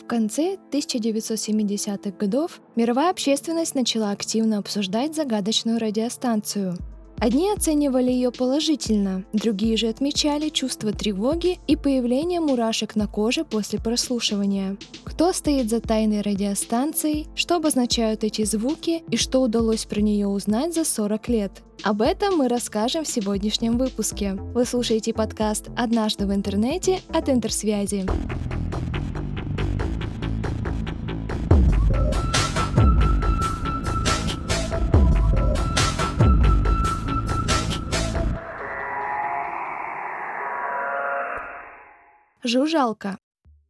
В конце 1970-х годов мировая общественность начала активно обсуждать загадочную радиостанцию – Одни оценивали ее положительно, другие же отмечали чувство тревоги и появление мурашек на коже после прослушивания. Кто стоит за тайной радиостанцией, что обозначают эти звуки и что удалось про нее узнать за 40 лет. Об этом мы расскажем в сегодняшнем выпуске. Вы слушаете подкаст «Однажды в интернете» от Интерсвязи. Жужжалка.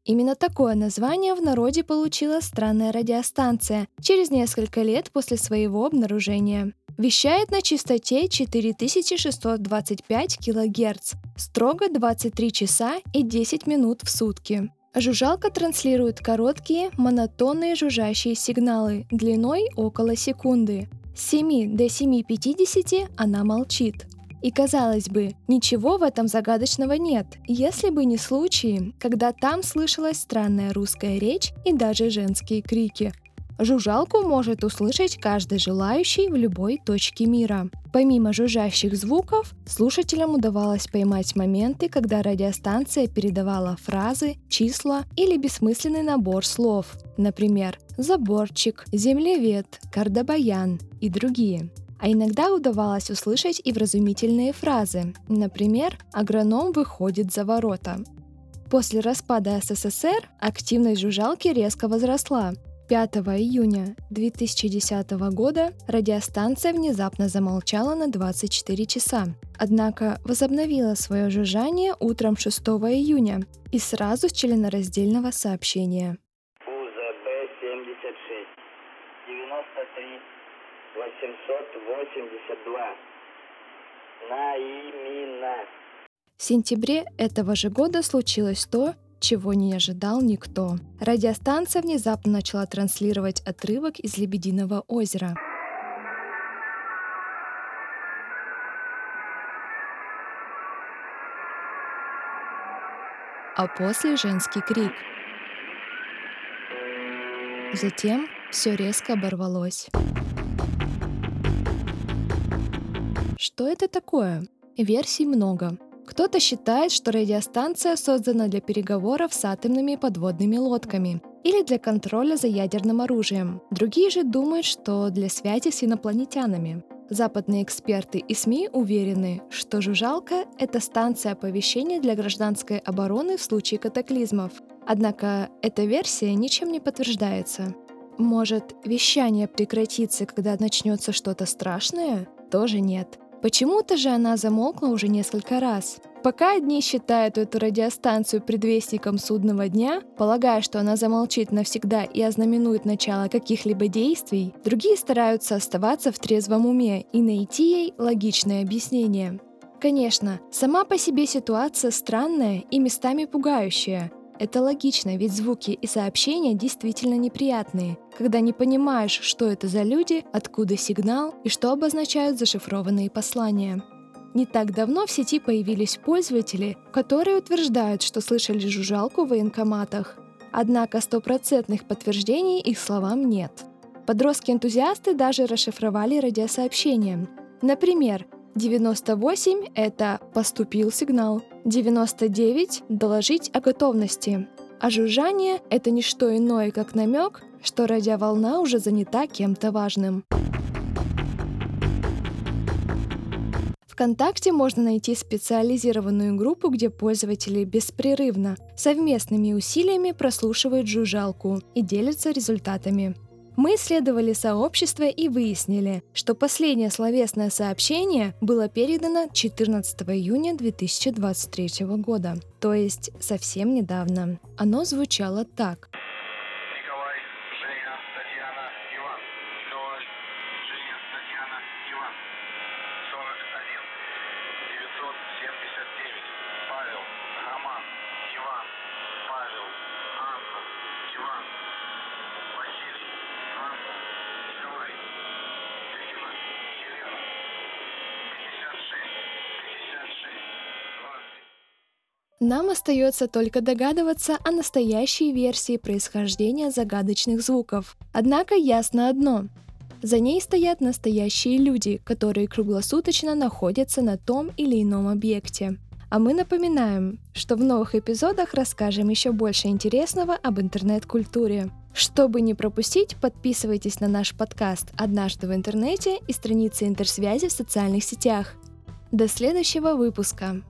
Именно такое название в народе получила странная радиостанция через несколько лет после своего обнаружения. Вещает на частоте 4625 кГц, строго 23 часа и 10 минут в сутки. Жужжалка транслирует короткие, монотонные жужжащие сигналы длиной около секунды. С 7 до 7.50 она молчит. И казалось бы, ничего в этом загадочного нет, если бы не случаи, когда там слышалась странная русская речь и даже женские крики. Жужжалку может услышать каждый желающий в любой точке мира. Помимо жужжащих звуков, слушателям удавалось поймать моменты, когда радиостанция передавала фразы, числа или бессмысленный набор слов. Например, заборчик, землевед, кардабаян и другие. А иногда удавалось услышать и вразумительные фразы. Например, «агроном выходит за ворота». После распада СССР активность жужжалки резко возросла. 5 июня 2010 года радиостанция внезапно замолчала на 24 часа. Однако возобновила свое жужжание утром 6 июня и сразу с членораздельного сообщения. УЗБ-76, 93 882. Наимина. В сентябре этого же года случилось то, чего не ожидал никто. Радиостанция внезапно начала транслировать отрывок из «Лебединого озера». А после женский крик. Затем все резко оборвалось. Что это такое? Версий много. Кто-то считает, что радиостанция создана для переговоров с атомными подводными лодками или для контроля за ядерным оружием. Другие же думают, что для связи с инопланетянами. Западные эксперты и СМИ уверены, что «Жужжалка» — это станция оповещения для гражданской обороны в случае катаклизмов. Однако эта версия ничем не подтверждается. Может, вещание прекратится, когда начнется что-то страшное? Тоже нет. Почему-то же она замолкла уже несколько раз. Пока одни считают эту радиостанцию предвестником судного дня, полагая, что она замолчит навсегда и ознаменует начало каких-либо действий, другие стараются оставаться в трезвом уме и найти ей логичное объяснение. Конечно, сама по себе ситуация странная и местами пугающая, это логично, ведь звуки и сообщения действительно неприятные, когда не понимаешь, что это за люди, откуда сигнал и что обозначают зашифрованные послания. Не так давно в сети появились пользователи, которые утверждают, что слышали жужжалку в военкоматах. Однако стопроцентных подтверждений их словам нет. Подростки-энтузиасты даже расшифровали радиосообщения. Например, 98 — это «поступил сигнал», 99 — «доложить о готовности», а жужжание — это не что иное, как намек, что радиоволна уже занята кем-то важным. ВКонтакте можно найти специализированную группу, где пользователи беспрерывно, совместными усилиями прослушивают жужжалку и делятся результатами. Мы исследовали сообщество и выяснили, что последнее словесное сообщение было передано 14 июня 2023 года, то есть совсем недавно. Оно звучало так. Нам остается только догадываться о настоящей версии происхождения загадочных звуков. Однако ясно одно. За ней стоят настоящие люди, которые круглосуточно находятся на том или ином объекте. А мы напоминаем, что в новых эпизодах расскажем еще больше интересного об интернет-культуре. Чтобы не пропустить, подписывайтесь на наш подкаст «Однажды в интернете» и страницы интерсвязи в социальных сетях. До следующего выпуска!